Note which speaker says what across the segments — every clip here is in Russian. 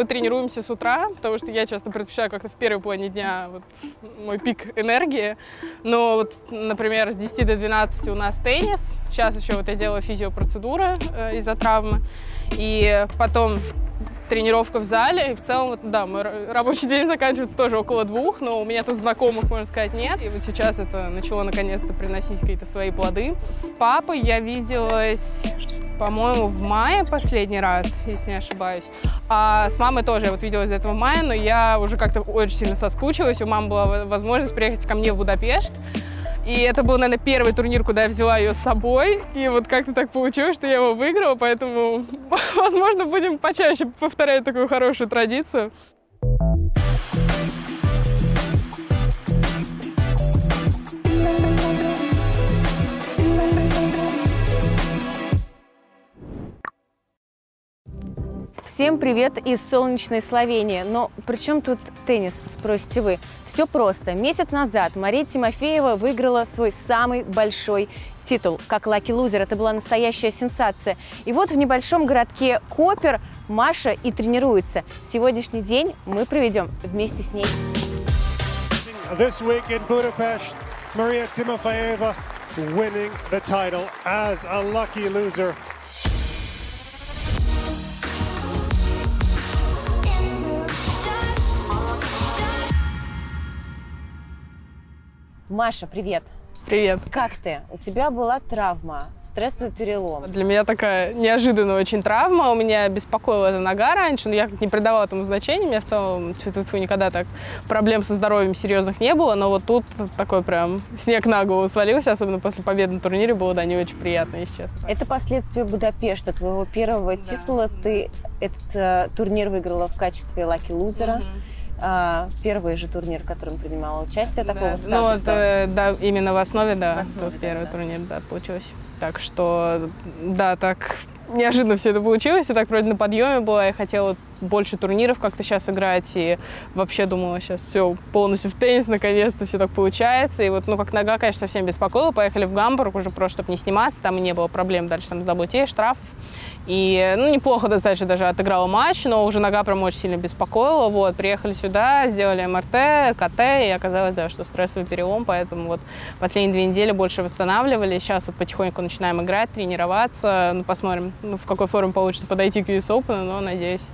Speaker 1: мы тренируемся с утра, потому что я часто предпочитаю как-то в первой половине дня вот, мой пик энергии. Но вот, например, с 10 до 12 у нас теннис. Сейчас еще вот я делаю физиопроцедуры э, из-за травмы. И потом тренировка в зале. И в целом, вот, да, мой рабочий день заканчивается тоже около двух, но у меня тут знакомых, можно сказать, нет. И вот сейчас это начало наконец-то приносить какие-то свои плоды. С папой я виделась по-моему, в мае последний раз, если не ошибаюсь. А с мамой тоже я вот виделась до этого мая, но я уже как-то очень сильно соскучилась. У мамы была возможность приехать ко мне в Будапешт. И это был, наверное, первый турнир, куда я взяла ее с собой. И вот как-то так получилось, что я его выиграла, поэтому, возможно, будем почаще повторять такую хорошую традицию.
Speaker 2: Всем привет из солнечной Словении. Но при чем тут теннис, спросите вы? Все просто. Месяц назад Мария Тимофеева выиграла свой самый большой титул. Как лаки лузер, это была настоящая сенсация. И вот в небольшом городке Копер Маша и тренируется. Сегодняшний день мы проведем вместе с ней.
Speaker 3: This week in Budapest, Maria Timofeeva winning the title as a lucky loser.
Speaker 2: Маша, привет!
Speaker 1: Привет.
Speaker 2: Как ты? У тебя была травма, стрессовый перелом.
Speaker 1: Для меня такая неожиданная очень травма. У меня беспокоила эта нога раньше, но я не придавала этому значения. У меня в целом тьфу никогда так проблем со здоровьем серьезных не было. Но вот тут такой прям снег на голову свалился, особенно после победы на турнире было, да, не очень приятно, если честно.
Speaker 2: Это последствия Будапешта, твоего первого да. титула. Ты этот э, турнир выиграла в качестве лаки-лузера. Угу. А, первый же турнир, в котором принимала участие такого да. статуса.
Speaker 1: Ну, это, да, именно в основе, да,
Speaker 2: в основе,
Speaker 1: первый
Speaker 2: да.
Speaker 1: турнир, да, получилось. Так что, да, так неожиданно все это получилось. Я так вроде на подъеме была, я хотела больше турниров как-то сейчас играть, и вообще думала, сейчас все полностью в теннис, наконец-то все так получается. И вот, ну, как нога, конечно, совсем беспокоила. Поехали в Гамбург уже просто, чтобы не сниматься, там и не было проблем дальше там с заботей, штрафов. И, ну, неплохо достаточно даже отыграла матч, но уже нога прям очень сильно беспокоила. Вот, приехали сюда, сделали МРТ, КТ, и оказалось, да, что стрессовый перелом, поэтому вот последние две недели больше восстанавливали. Сейчас вот потихоньку начинаем играть, тренироваться. Ну, посмотрим, ну, в какой форме получится подойти к US Open, но, надеюсь,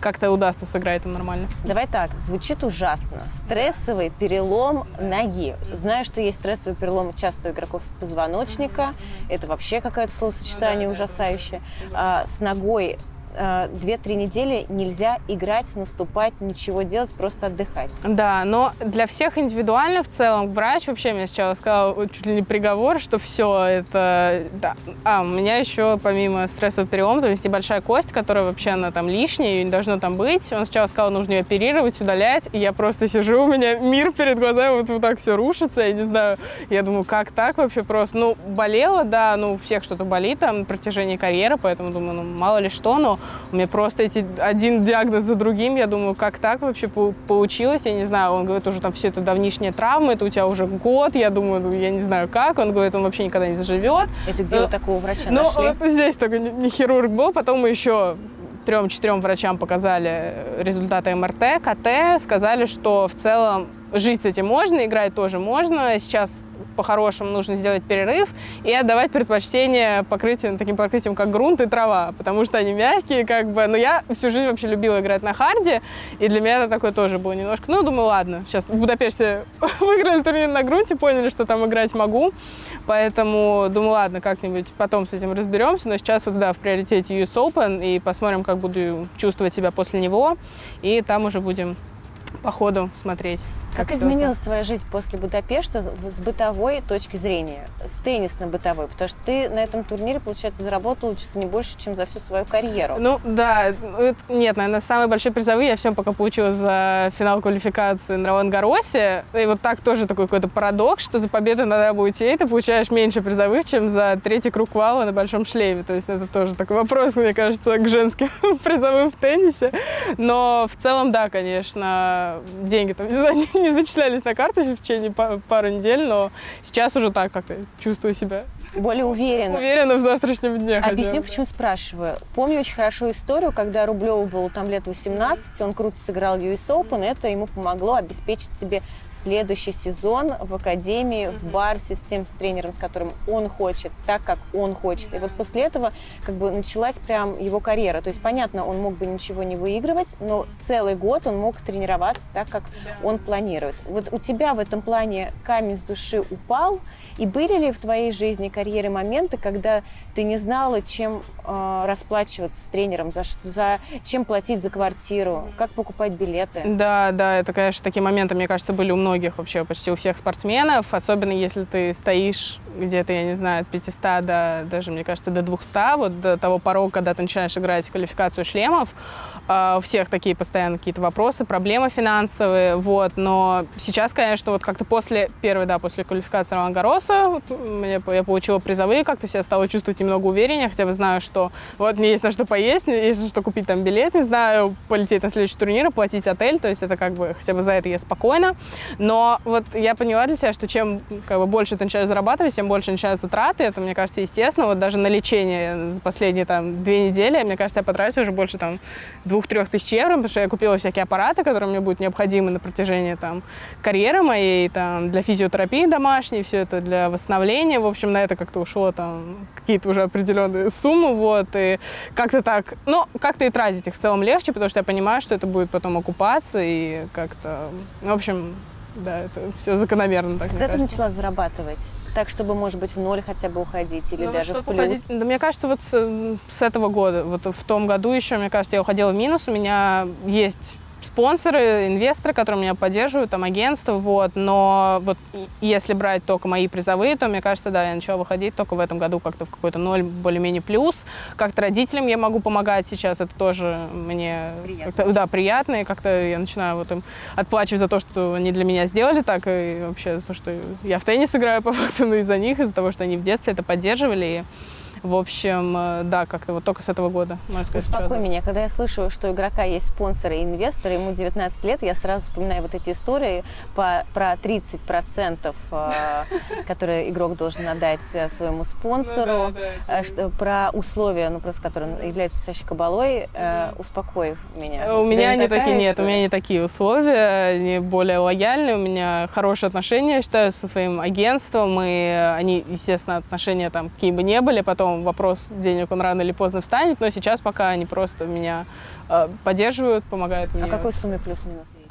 Speaker 1: как-то удастся сыграть там нормально.
Speaker 2: Давай так, звучит ужасно. Стрессовый перелом ноги. Знаю, что есть стрессовый перелом часто у игроков позвоночника. Это вообще какое-то словосочетание ну, да, ужасающее. Да, да. С ногой Э, две-три недели нельзя играть, наступать, ничего делать, просто отдыхать.
Speaker 1: Да, но для всех индивидуально в целом. Врач вообще мне сначала сказал чуть ли не приговор, что все это... Да. А, у меня еще помимо стрессового перелома, то есть небольшая кость, которая вообще она там лишняя, ее не должно там быть. Он сначала сказал, нужно ее оперировать, удалять, и я просто сижу, у меня мир перед глазами вот, вот так все рушится, я не знаю. Я думаю, как так вообще просто? Ну, болело, да, ну, у всех что-то болит там на протяжении карьеры, поэтому думаю, ну, мало ли что, но у меня просто эти один диагноз за другим. Я думаю, как так вообще получилось? Я не знаю. Он говорит, уже там все это давнишняя травма, это у тебя уже год. Я думаю, ну, я не знаю как. Он говорит, он вообще никогда не заживет.
Speaker 2: Это где
Speaker 1: но,
Speaker 2: вы такого врача
Speaker 1: ну,
Speaker 2: нашли?
Speaker 1: Вот здесь только не хирург был. Потом мы еще трем-четырем врачам показали результаты МРТ, КТ, сказали, что в целом жить с этим можно, играть тоже можно. Сейчас по-хорошему нужно сделать перерыв и отдавать предпочтение покрытиям, таким покрытиям, как грунт и трава, потому что они мягкие, как бы. Но я всю жизнь вообще любила играть на харде, и для меня это такое тоже было немножко. Ну, думаю, ладно, сейчас в Будапеште выиграли турнир на грунте, поняли, что там играть могу, поэтому думаю, ладно, как-нибудь потом с этим разберемся, но сейчас вот, да, в приоритете US Open, и посмотрим, как буду чувствовать себя после него, и там уже будем по ходу смотреть.
Speaker 2: Как, как изменилась твоя жизнь после Будапешта с бытовой точки зрения, с теннисно-бытовой? Потому что ты на этом турнире, получается, заработала чуть не больше, чем за всю свою карьеру.
Speaker 1: Ну, да. Нет, наверное, самые большие призовые я всем пока получила за финал квалификации на Ролан Гаросе. И вот так тоже такой какой-то парадокс, что за победу на WTA ты получаешь меньше призовых, чем за третий круг вала на большом шлеме. То есть это тоже такой вопрос, мне кажется, к женским призовым в теннисе. Но в целом, да, конечно, деньги там не зачислялись на карту в течение пары недель, но сейчас уже так как-то чувствую себя
Speaker 2: более уверенно.
Speaker 1: Уверена в завтрашнем дне.
Speaker 2: Объясню, хотя. почему спрашиваю. Помню очень хорошо историю, когда Рублеву было там лет 18, он круто сыграл US Open, это ему помогло обеспечить себе следующий сезон в академии, mm-hmm. в Барсе с тем с тренером, с которым он хочет, так, как он хочет. Да. И вот после этого как бы началась прям его карьера. То есть, понятно, он мог бы ничего не выигрывать, но целый год он мог тренироваться так, как да. он планирует. Вот у тебя в этом плане камень с души упал, и были ли в твоей жизни карьеры моменты, когда ты не знала, чем э, расплачиваться с тренером, за, за чем платить за квартиру, как покупать билеты?
Speaker 1: Да, да, это, конечно, такие моменты, мне кажется, были у многих вообще, почти у всех спортсменов, особенно если ты стоишь где-то, я не знаю, от 500 до, даже, мне кажется, до 200, вот до того порога, когда ты начинаешь играть в квалификацию шлемов, а, у всех такие постоянно какие-то вопросы, проблемы финансовые, вот, но сейчас, конечно, вот как-то после первой, да, после квалификации Ролан Гароса, вот, мне, я получила призовые, как-то себя стала чувствовать немного увереннее, хотя бы знаю, что вот мне есть на что поесть, есть на что купить там билет, не знаю, полететь на следующий турнир, оплатить отель, то есть это как бы хотя бы за это я спокойна, но вот я поняла для себя, что чем как бы больше ты начинаешь зарабатывать, тем больше начинаются траты, это, мне кажется, естественно, вот даже на лечение за последние там две недели, мне кажется, я потратила уже больше там двух-трех тысяч евро, потому что я купила всякие аппараты, которые мне будут необходимы на протяжении там, карьеры моей, там, для физиотерапии домашней, все это для восстановления. В общем, на это как-то ушло там какие-то уже определенные суммы, вот, и как-то так, ну, как-то и тратить их в целом легче, потому что я понимаю, что это будет потом окупаться, и как-то, в общем, да, это все закономерно. Так,
Speaker 2: Когда ты начала зарабатывать? Так, чтобы, может быть, в ноль хотя бы уходить или ну, даже в плюс? Уходить,
Speaker 1: да, мне кажется, вот с, с этого года, вот в том году еще, мне кажется, я уходила в минус, у меня есть спонсоры, инвесторы, которые меня поддерживают, там агентство, вот. Но вот если брать только мои призовые, то, мне кажется, да, я начала выходить только в этом году как-то в какой-то ноль, более-менее плюс. Как-то родителям я могу помогать сейчас, это тоже мне приятно. да, приятно, и как-то я начинаю вот им отплачивать за то, что они для меня сделали так, и вообще за то, что я в теннис играю по факту, но из-за них, из-за того, что они в детстве это поддерживали, и в общем, э, да, как-то вот только с этого года,
Speaker 2: можно сказать. Успокой сразу. меня, когда я слышу, что у игрока есть спонсоры и инвесторы, ему 19 лет, я сразу вспоминаю вот эти истории по, про 30%, э, которые игрок должен отдать э, своему спонсору, ну, про условия, ну просто который является настоящей кабалой. Успокой меня.
Speaker 1: У, у меня не такие, нет, у меня не такие условия, они более лояльные, у меня хорошие отношения, я считаю, со своим агентством, и они, естественно, отношения там какие бы не были, потом потом вопрос денег, он рано или поздно встанет, но сейчас пока они просто меня э, поддерживают, помогают
Speaker 2: а
Speaker 1: мне.
Speaker 2: О какой сумме плюс-минус речь?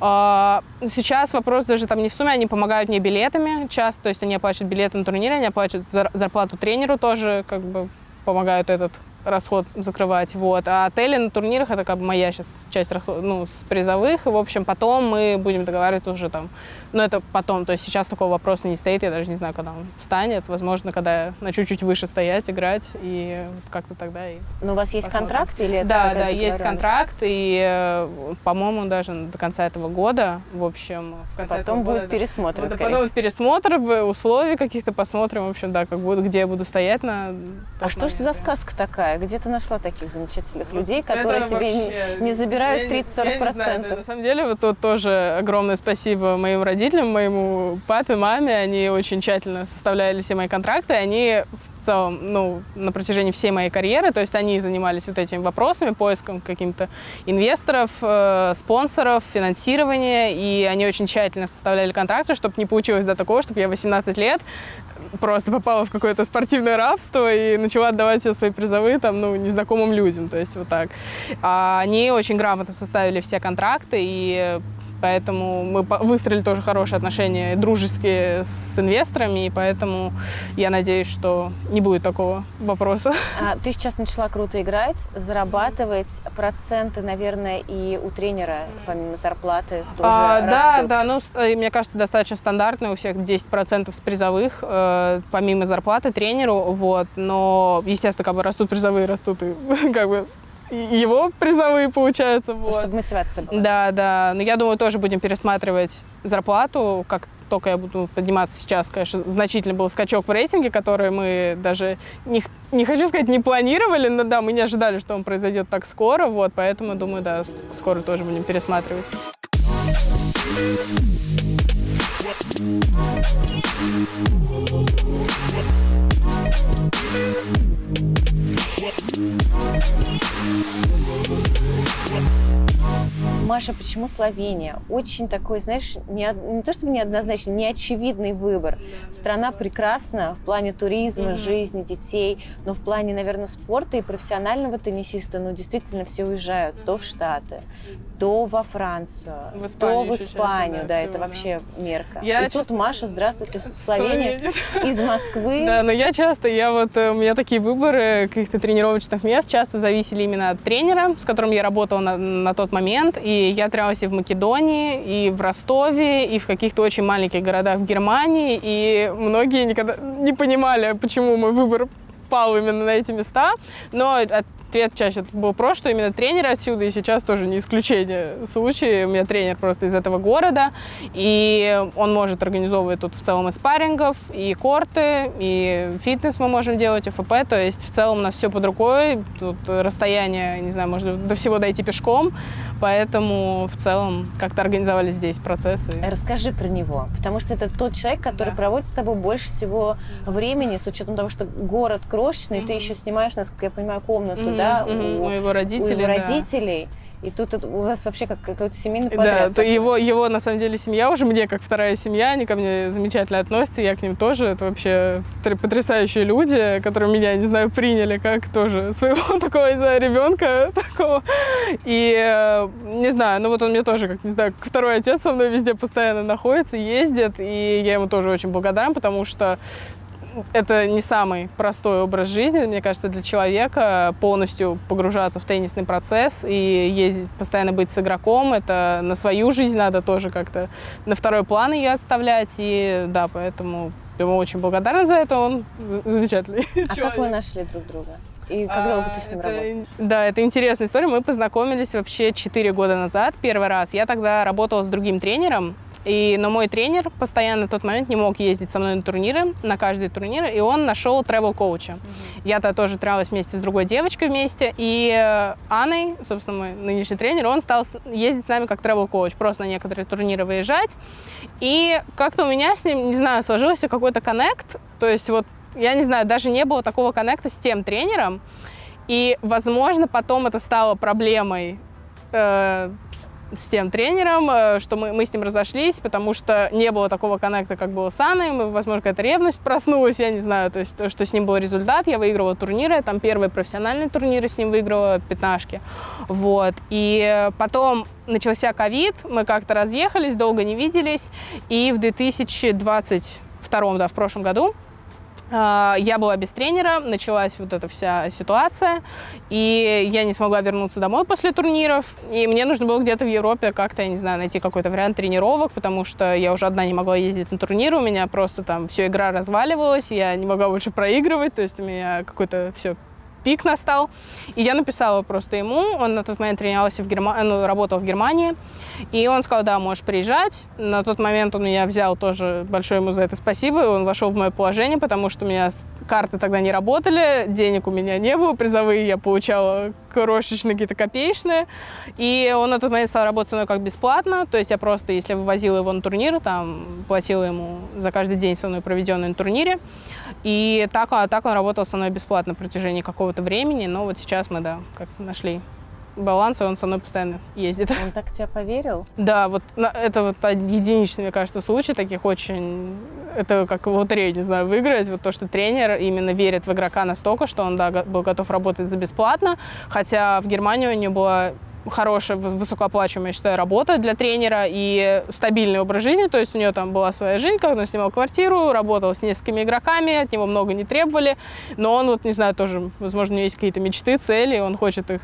Speaker 1: А, сейчас вопрос даже там не в сумме, они помогают мне билетами часто, то есть они оплачивают билеты на турнире, они оплачивают зарплату тренеру тоже, как бы помогают этот расход закрывать, вот. А отели на турнирах это как бы моя сейчас часть расход, ну, с призовых, и, в общем, потом мы будем договариваться уже там. Но это потом, то есть сейчас такого вопроса не стоит, я даже не знаю, когда он встанет. Возможно, когда я на чуть-чуть выше стоять, играть, и как-то тогда и...
Speaker 2: Но у вас есть посмотрим. контракт или это
Speaker 1: Да, да, есть контракт, и, э, по-моему, даже до конца этого года, в общем... В
Speaker 2: конце а потом будет года, пересмотр,
Speaker 1: вот, Потом будет пересмотр, условий каких-то посмотрим, в общем, да, как буду, где я буду стоять на...
Speaker 2: А что ж за сказка такая? Где ты нашла таких замечательных людей, которые это тебе вообще... не, не забирают 30-40%?
Speaker 1: На самом деле, вот тут тоже огромное спасибо моим родителям, родителям, моему папе, маме, они очень тщательно составляли все мои контракты, они в целом, ну, на протяжении всей моей карьеры, то есть они занимались вот этими вопросами, поиском каких-то инвесторов, э, спонсоров, финансирования, и они очень тщательно составляли контракты, чтобы не получилось до такого, чтобы я 18 лет просто попала в какое-то спортивное рабство и начала отдавать все свои призовые там, ну, незнакомым людям, то есть вот так. А они очень грамотно составили все контракты, и Поэтому мы выстроили тоже хорошие отношения дружеские с инвесторами, и поэтому я надеюсь, что не будет такого вопроса.
Speaker 2: А, ты сейчас начала круто играть, зарабатывать. Проценты, наверное, и у тренера, помимо зарплаты, тоже а,
Speaker 1: Да, да, ну, э, мне кажется, достаточно стандартно, у всех 10% с призовых, э, помимо зарплаты тренеру, вот, но, естественно, как бы растут призовые, растут и как бы его призовые, получается.
Speaker 2: Вот. Чтобы мотивация была.
Speaker 1: Да, да. Но я думаю, тоже будем пересматривать зарплату, как только я буду подниматься сейчас, конечно, значительно был скачок в рейтинге, который мы даже, не, не хочу сказать, не планировали, но да, мы не ожидали, что он произойдет так скоро, вот, поэтому, думаю, да, скоро тоже будем пересматривать. Yeah.
Speaker 2: Маша, почему Словения? Очень такой, знаешь, не, не то чтобы неоднозначно, неочевидный выбор. Страна прекрасна в плане туризма, mm-hmm. жизни, детей, но в плане, наверное, спорта и профессионального теннисиста, ну, действительно, все уезжают mm-hmm. то в Штаты, то во Францию, в Испанию, то в Испанию, да, да это да. вообще мерка. Я и чувств... тут Маша, здравствуйте, Словения, из Москвы.
Speaker 1: Да, но я часто, я вот, э, у меня такие выборы каких-то тренировочных мест часто зависели именно от тренера, с которым я работала на, на тот момент, и я тренировалась и в Македонии, и в Ростове, и в каких-то очень маленьких городах в Германии, и многие никогда не понимали, почему мой выбор пал именно на эти места, но ответ чаще был про, что именно тренеры отсюда, и сейчас тоже не исключение случаи. У меня тренер просто из этого города, и он может организовывать тут в целом и спаррингов, и корты, и фитнес мы можем делать, и ФП, то есть в целом у нас все под рукой, тут расстояние, не знаю, можно до всего дойти пешком, поэтому в целом как-то организовали здесь процессы.
Speaker 2: Расскажи про него, потому что это тот человек, который да. проводит с тобой больше всего времени, с учетом того, что город крошечный, mm-hmm. ты еще снимаешь, насколько я понимаю, комнату, mm-hmm да,
Speaker 1: у, у его родителей.
Speaker 2: У его родителей. И тут у вас вообще как какой-то семейный подряд.
Speaker 1: Да, то его, его на самом деле семья уже мне как вторая семья, они ко мне замечательно относятся, я к ним тоже. Это вообще потрясающие люди, которые меня, не знаю, приняли как тоже своего такого, не знаю, ребенка такого. И э, не знаю, ну вот он мне тоже, как не знаю, как второй отец со мной везде постоянно находится, ездит, и я ему тоже очень благодарна, потому что это не самый простой образ жизни, мне кажется, для человека полностью погружаться в теннисный процесс и ездить, постоянно быть с игроком. Это на свою жизнь надо тоже как-то на второй план ее отставлять. И да, поэтому ему очень благодарна за это. Он замечательный
Speaker 2: а человек. Как вы нашли друг друга? И как долго а, ты с ним это, работал?
Speaker 1: Да, это интересная история. Мы познакомились вообще 4 года назад, первый раз. Я тогда работала с другим тренером, и, но мой тренер постоянно в тот момент не мог ездить со мной на турниры, на каждый турнир, и он нашел travel коуча. Mm-hmm. Я-то тоже тренировалась вместе с другой девочкой вместе, и э, Анной, собственно, мой нынешний тренер, он стал ездить с нами как travel коуч, просто на некоторые турниры выезжать. И как-то у меня с ним, не знаю, сложился какой-то коннект, то есть вот, я не знаю, даже не было такого коннекта с тем тренером, и, возможно, потом это стало проблемой э, с тем тренером, э, что мы, мы с ним разошлись, потому что не было такого коннекта, как было с Анной. Возможно, какая-то ревность проснулась, я не знаю. То есть, то, что с ним был результат. Я выигрывала турниры, там первые профессиональные турниры с ним выигрывала, пятнашки. Вот. И потом начался ковид, мы как-то разъехались, долго не виделись. И в 2022, да, в прошлом году, я была без тренера, началась вот эта вся ситуация, и я не смогла вернуться домой после турниров, и мне нужно было где-то в Европе как-то, я не знаю, найти какой-то вариант тренировок, потому что я уже одна не могла ездить на турниры, у меня просто там все игра разваливалась, я не могла больше проигрывать, то есть у меня какой-то все пик настал. И я написала просто ему, он на тот момент тренировался в Германии, ну, работал в Германии, и он сказал, да, можешь приезжать. На тот момент он меня взял тоже, большое ему за это спасибо, он вошел в мое положение, потому что меня карты тогда не работали, денег у меня не было, призовые я получала крошечные, какие-то копеечные. И он на тот момент стал работать со мной как бесплатно, то есть я просто, если вывозила его на турнир, там, платила ему за каждый день со мной проведенный на турнире. И так, а так он работал со мной бесплатно на протяжении какого-то времени, но вот сейчас мы, да, как нашли баланс, и он со мной постоянно ездит.
Speaker 2: Он так тебя поверил?
Speaker 1: Да, вот это вот единичный, мне кажется, случай таких очень... Это как в лотерею, не знаю, выиграть. Вот то, что тренер именно верит в игрока настолько, что он, да, был готов работать за бесплатно. Хотя в Германии у него была хорошая, высокооплачиваемая, я считаю, работа для тренера и стабильный образ жизни. То есть у него там была своя жизнь, как он снимал квартиру, работал с несколькими игроками, от него много не требовали. Но он вот, не знаю, тоже, возможно, у него есть какие-то мечты, цели, он хочет их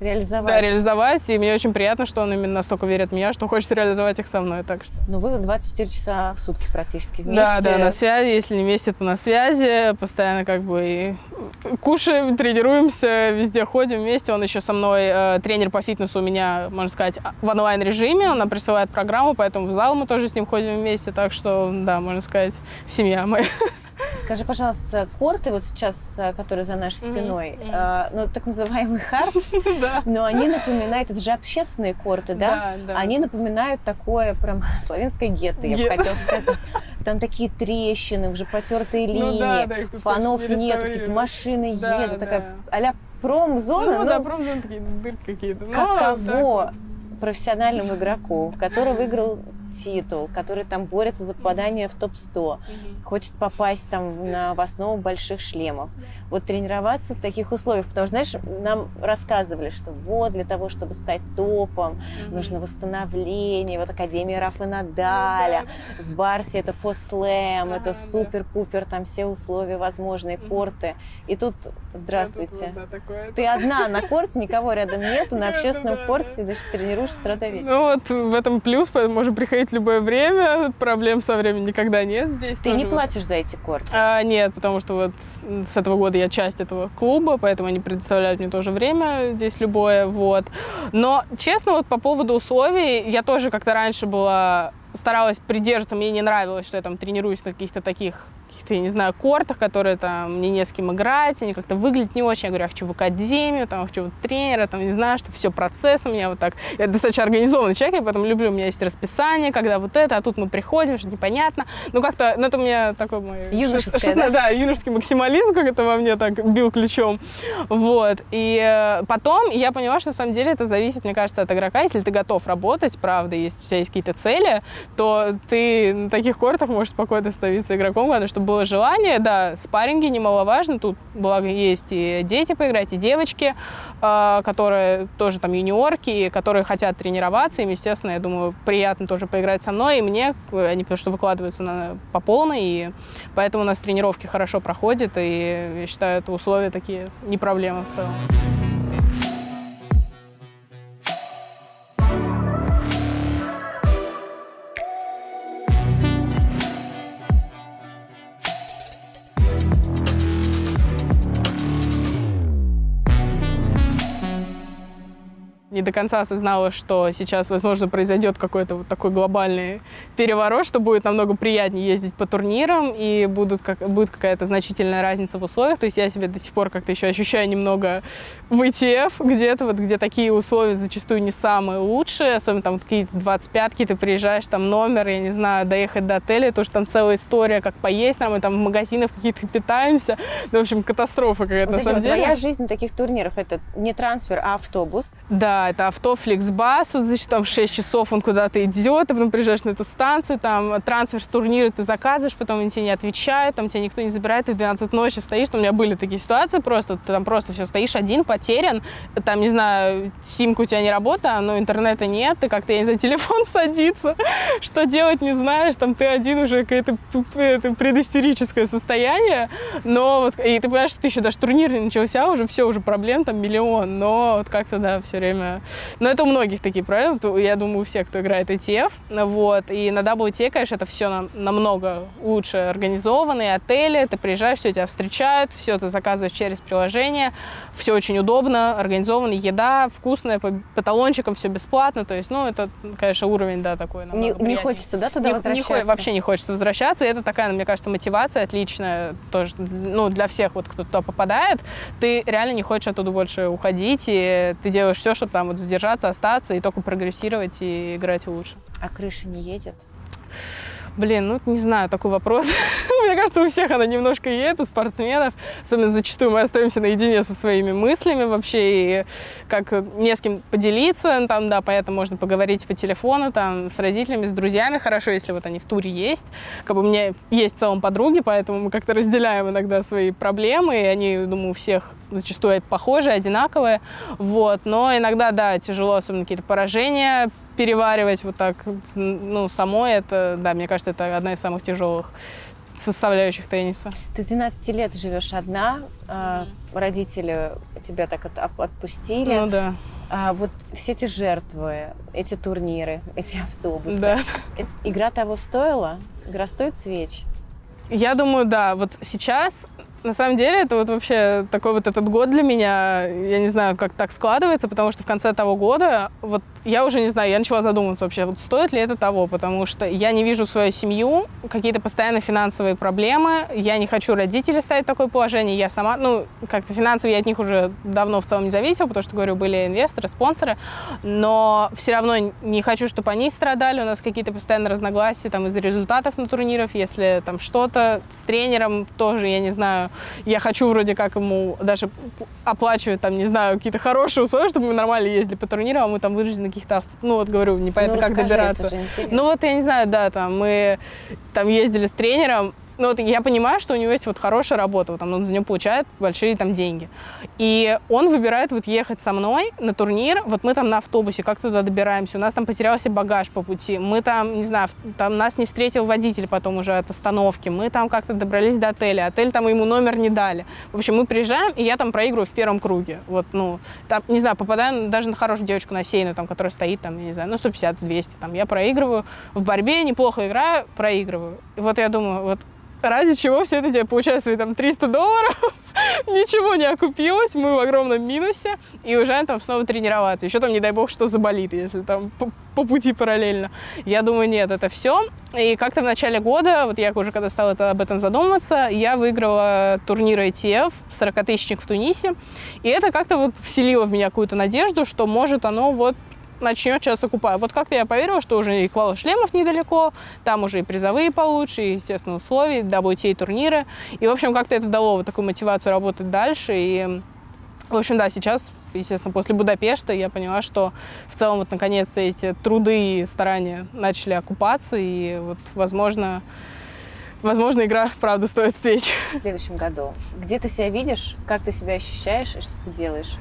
Speaker 2: реализовать.
Speaker 1: Да, реализовать. И мне очень приятно, что он именно настолько верит в меня, что хочет реализовать их со мной. Так что.
Speaker 2: Ну, вы 24 часа в сутки практически вместе.
Speaker 1: Да, да, на связи. Если не вместе, то на связи. Постоянно как бы и кушаем, тренируемся, везде ходим вместе. Он еще со мной э, тренер по фитнесу у меня, можно сказать, в онлайн-режиме. Он нам присылает программу, поэтому в зал мы тоже с ним ходим вместе. Так что, да, можно сказать, семья моя.
Speaker 2: Скажи, пожалуйста, корты вот сейчас, э, которые за нашей спиной, mm-hmm. ну, так называемый хард, но они напоминают, это же общественные корты, да? Они напоминают такое прям славянское гетто, я бы хотела сказать. там такие трещины, уже потертые линии,
Speaker 1: ну, да, да,
Speaker 2: фонов нет, какие-то машины да, едут, да. такая а-ля промзона.
Speaker 1: Ну, ну да, промзона такие дырки какие-то.
Speaker 2: Ну, каково профессиональному игроку, который выиграл титул, который там борется за попадание в топ-100, хочет попасть там на, в основу больших шлемов. Вот тренироваться в таких условиях, потому что, знаешь, нам рассказывали, что вот для того, чтобы стать топом, нужно восстановление, вот Академия Рафа Надаля, в Барсе это фослэм, это супер-пупер, там все условия возможные, корты. И тут, здравствуйте, ты одна на корте, никого рядом нету, на общественном корте сидишь, тренируешься с утра
Speaker 1: Ну вот в этом плюс, поэтому можем приходить приходить любое время, проблем со временем никогда нет здесь.
Speaker 2: Ты не вот. платишь за эти корты?
Speaker 1: А, нет, потому что вот с этого года я часть этого клуба, поэтому они предоставляют мне тоже время здесь любое, вот. Но, честно, вот по поводу условий, я тоже как-то раньше была старалась придерживаться, мне не нравилось, что я там тренируюсь на каких-то таких каких-то, я не знаю, кортах, которые там мне не с кем играть, они как-то выглядят не очень. Я говорю, я хочу в академию, там, хочу тренера, там, не знаю, что все процесс у меня вот так. Я достаточно организованный человек, я поэтому люблю, у меня есть расписание, когда вот это, а тут мы приходим, что непонятно. Ну, как-то, ну, это у меня такой мой...
Speaker 2: Юношеское, да?
Speaker 1: да? юношеский максимализм, как это во мне так бил ключом. Вот. И э, потом я поняла, что на самом деле это зависит, мне кажется, от игрока. Если ты готов работать, правда, если у тебя есть какие-то цели, то ты на таких кортах можешь спокойно становиться игроком, главное, чтобы было желание, да, спарринги немаловажно, тут, благо, есть и дети поиграть, и девочки, э, которые тоже там юниорки, которые хотят тренироваться, им, естественно, я думаю, приятно тоже поиграть со мной, и мне, они потому что выкладываются на, по полной, и поэтому у нас тренировки хорошо проходят, и я считаю, это условия такие не проблема в целом. До конца осознала, что сейчас, возможно, произойдет какой-то вот такой глобальный переворот, что будет намного приятнее ездить по турнирам, и будут как, будет какая-то значительная разница в условиях. То есть я себе до сих пор как-то еще ощущаю немного в ETF где-то, вот, где такие условия зачастую не самые лучшие, особенно там вот какие-то 25-ки, ты приезжаешь, там номер, я не знаю, доехать до отеля, то, что там целая история, как поесть, там, мы там в магазинах каких-то питаемся. Ну, в общем, катастрофа какая-то, вот на самом деле.
Speaker 2: Твоя жизнь таких турнирах, это не трансфер, а автобус?
Speaker 1: Да, это авто фликсбас, вот, значит, там 6 часов он куда-то идет, ты потом приезжаешь на эту станцию, там трансфер с турнира ты заказываешь, потом они тебе не отвечают, там тебя никто не забирает, ты в 12 ночи стоишь, у меня были такие ситуации просто, ты там просто все стоишь один, потерян, там, не знаю, симка у тебя не работает, но интернета нет, ты как-то, я не знаю, телефон садится, что делать не знаешь, там ты один уже какое-то предистерическое состояние, но вот, и ты понимаешь, что ты еще даже турнир не начался, уже все, уже проблем там миллион, но вот как-то, да, все время но это у многих такие правила, я думаю, у всех, кто играет ETF. Вот. И на WTA, конечно, это все намного лучше организованные отели, ты приезжаешь, все тебя встречают, все ты заказываешь через приложение, все очень удобно, организованно, еда вкусная, по, по талончикам все бесплатно, то есть, ну, это, конечно, уровень, да, такой.
Speaker 2: Не, не хочется, да, туда
Speaker 1: не,
Speaker 2: возвращаться?
Speaker 1: Не, вообще не хочется возвращаться, и это такая, мне кажется, мотивация отличная тоже, ну, для всех, вот, кто туда попадает, ты реально не хочешь оттуда больше уходить, и ты делаешь все, чтобы там вот сдержаться, остаться и только прогрессировать и играть лучше.
Speaker 2: А крыша не едет?
Speaker 1: Блин, ну не знаю, такой вопрос. Мне кажется, у всех она немножко едет, у спортсменов. Особенно зачастую мы остаемся наедине со своими мыслями вообще, и как не с кем поделиться. Ну, там, да, поэтому можно поговорить по телефону, там, с родителями, с друзьями. Хорошо, если вот они в туре есть. Как бы у меня есть в целом подруги, поэтому мы как-то разделяем иногда свои проблемы, и они, думаю, у всех зачастую похожие, одинаковые. Вот. Но иногда, да, тяжело, особенно какие-то поражения, переваривать вот так, ну, самой, это, да, мне кажется, это одна из самых тяжелых составляющих тенниса.
Speaker 2: Ты с 12 лет живешь одна, mm-hmm. родители тебя так от, отпустили.
Speaker 1: Ну да.
Speaker 2: А вот все эти жертвы, эти турниры, эти автобусы.
Speaker 1: Да.
Speaker 2: Э, игра того стоила? Игра стоит свеч?
Speaker 1: Я думаю, да. Вот сейчас на самом деле это вот вообще такой вот этот год для меня, я не знаю, как так складывается, потому что в конце того года вот я уже не знаю, я начала задумываться вообще, вот стоит ли это того, потому что я не вижу свою семью, какие-то постоянно финансовые проблемы, я не хочу родителей ставить в такое положение, я сама, ну, как-то финансово я от них уже давно в целом не зависела, потому что, говорю, были инвесторы, спонсоры, но все равно не хочу, чтобы они страдали, у нас какие-то постоянно разногласия там из-за результатов на турнирах, если там что-то с тренером тоже, я не знаю, я хочу вроде как ему даже оплачивать там, не знаю, какие-то хорошие условия, чтобы мы нормально ездили по турнирам, а мы там вынуждены каких-то, ну вот говорю, непонятно,
Speaker 2: Ну,
Speaker 1: как добираться. Ну вот я не знаю, да, там мы там ездили с тренером, ну вот я понимаю, что у него есть вот хорошая работа, вот там он за нее получает большие там деньги. И он выбирает вот ехать со мной на турнир, вот мы там на автобусе, как туда добираемся, у нас там потерялся багаж по пути, мы там, не знаю, там нас не встретил водитель потом уже от остановки, мы там как-то добрались до отеля, отель там ему номер не дали. В общем, мы приезжаем, и я там проигрываю в первом круге. Вот, ну, там, не знаю, попадаю даже на хорошую девочку, на сейну, там, которая стоит, там, я не знаю, ну, 150-200, там, я проигрываю в борьбе, неплохо играю, проигрываю. И вот я думаю, вот ради чего все это делать? Получаю свои там 300 долларов, ничего не окупилось, мы в огромном минусе, и уезжаем там снова тренироваться. Еще там, не дай бог, что заболит, если там по, по пути параллельно. Я думаю, нет, это все. И как-то в начале года, вот я уже когда стала это, об этом задумываться, я выиграла турнир ITF, 40-тысячник в Тунисе, и это как-то вот вселило в меня какую-то надежду, что может оно вот начнет сейчас окупать. Вот как-то я поверила, что уже и квал шлемов недалеко, там уже и призовые получше, и, естественно, условия, WTA турниры. И, в общем, как-то это дало вот такую мотивацию работать дальше. И, в общем, да, сейчас, естественно, после Будапешта я поняла, что в целом вот наконец-то эти труды и старания начали окупаться, и вот, возможно, возможно, игра, правда, стоит свеч.
Speaker 2: В следующем году. Где ты себя видишь, как ты себя ощущаешь и что ты делаешь?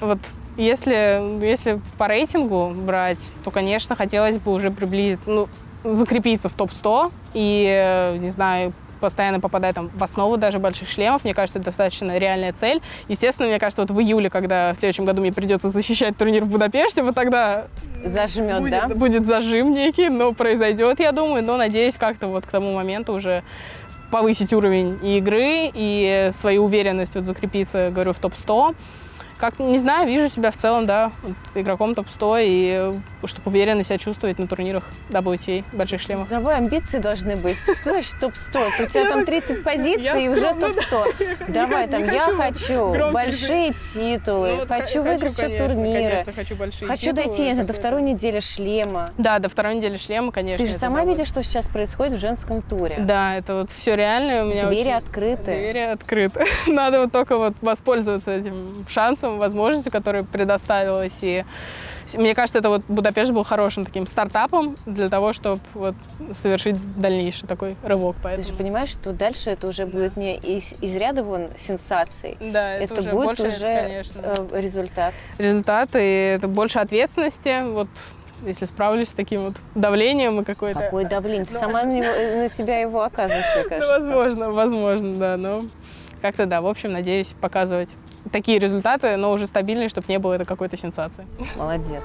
Speaker 1: Вот если, если по рейтингу брать, то, конечно, хотелось бы уже приблизиться, ну, закрепиться в топ-100 и, не знаю, постоянно попадать там в основу даже больших шлемов. Мне кажется, это достаточно реальная цель. Естественно, мне кажется, вот в июле, когда в следующем году мне придется защищать турнир в Будапеште, вот тогда
Speaker 2: Зажмет,
Speaker 1: будет,
Speaker 2: да?
Speaker 1: будет зажим некий, но произойдет, я думаю. Но надеюсь, как-то вот к тому моменту уже повысить уровень игры, и свою уверенность вот закрепиться, говорю, в топ-100. Как, не знаю, вижу себя в целом, да, игроком топ-100, и чтобы уверенно себя чувствовать на турнирах WTA, больших шлемах.
Speaker 2: Давай, амбиции должны быть. Что значит топ-100? У тебя
Speaker 1: Я
Speaker 2: там
Speaker 1: так-
Speaker 2: 30 позиций
Speaker 1: я
Speaker 2: и уже
Speaker 1: скромно,
Speaker 2: топ-100. Давай, там, я хочу большие титулы,
Speaker 1: Ну, вот
Speaker 2: хочу выиграть все турниры.
Speaker 1: Хочу большие
Speaker 2: Хочу
Speaker 1: титулы,
Speaker 2: дойти, знаю, до второй недели шлема.
Speaker 1: Да, до второй недели шлема, конечно.
Speaker 2: Ты же сама видишь, что сейчас происходит в женском туре.
Speaker 1: Да, это вот все реально. У меня
Speaker 2: Двери открыты.
Speaker 1: Двери открыты. Надо вот только вот воспользоваться этим шансом, возможностью, которая предоставилась. И мне кажется, это вот Будапешт был хорошим таким стартапом для того, чтобы вот совершить дальнейший такой рывок.
Speaker 2: Ты
Speaker 1: Поэтому...
Speaker 2: же понимаешь, что дальше это уже будет не из, из ряда вон сенсаций.
Speaker 1: Да, это,
Speaker 2: Это,
Speaker 1: уже
Speaker 2: будет
Speaker 1: больше,
Speaker 2: уже
Speaker 1: конечно,
Speaker 2: э, результат.
Speaker 1: результаты, и это больше ответственности. Вот если справлюсь с таким вот давлением и какой-то...
Speaker 2: Какое давление. Ты
Speaker 1: Ну,
Speaker 2: сама на, него- на себя его оказываешь, мне
Speaker 1: Ну,
Speaker 2: кажется.
Speaker 1: возможно, возможно, да, но как-то да. В общем, надеюсь показывать такие результаты, но уже стабильные, чтобы не было это какой-то сенсации.
Speaker 2: Молодец.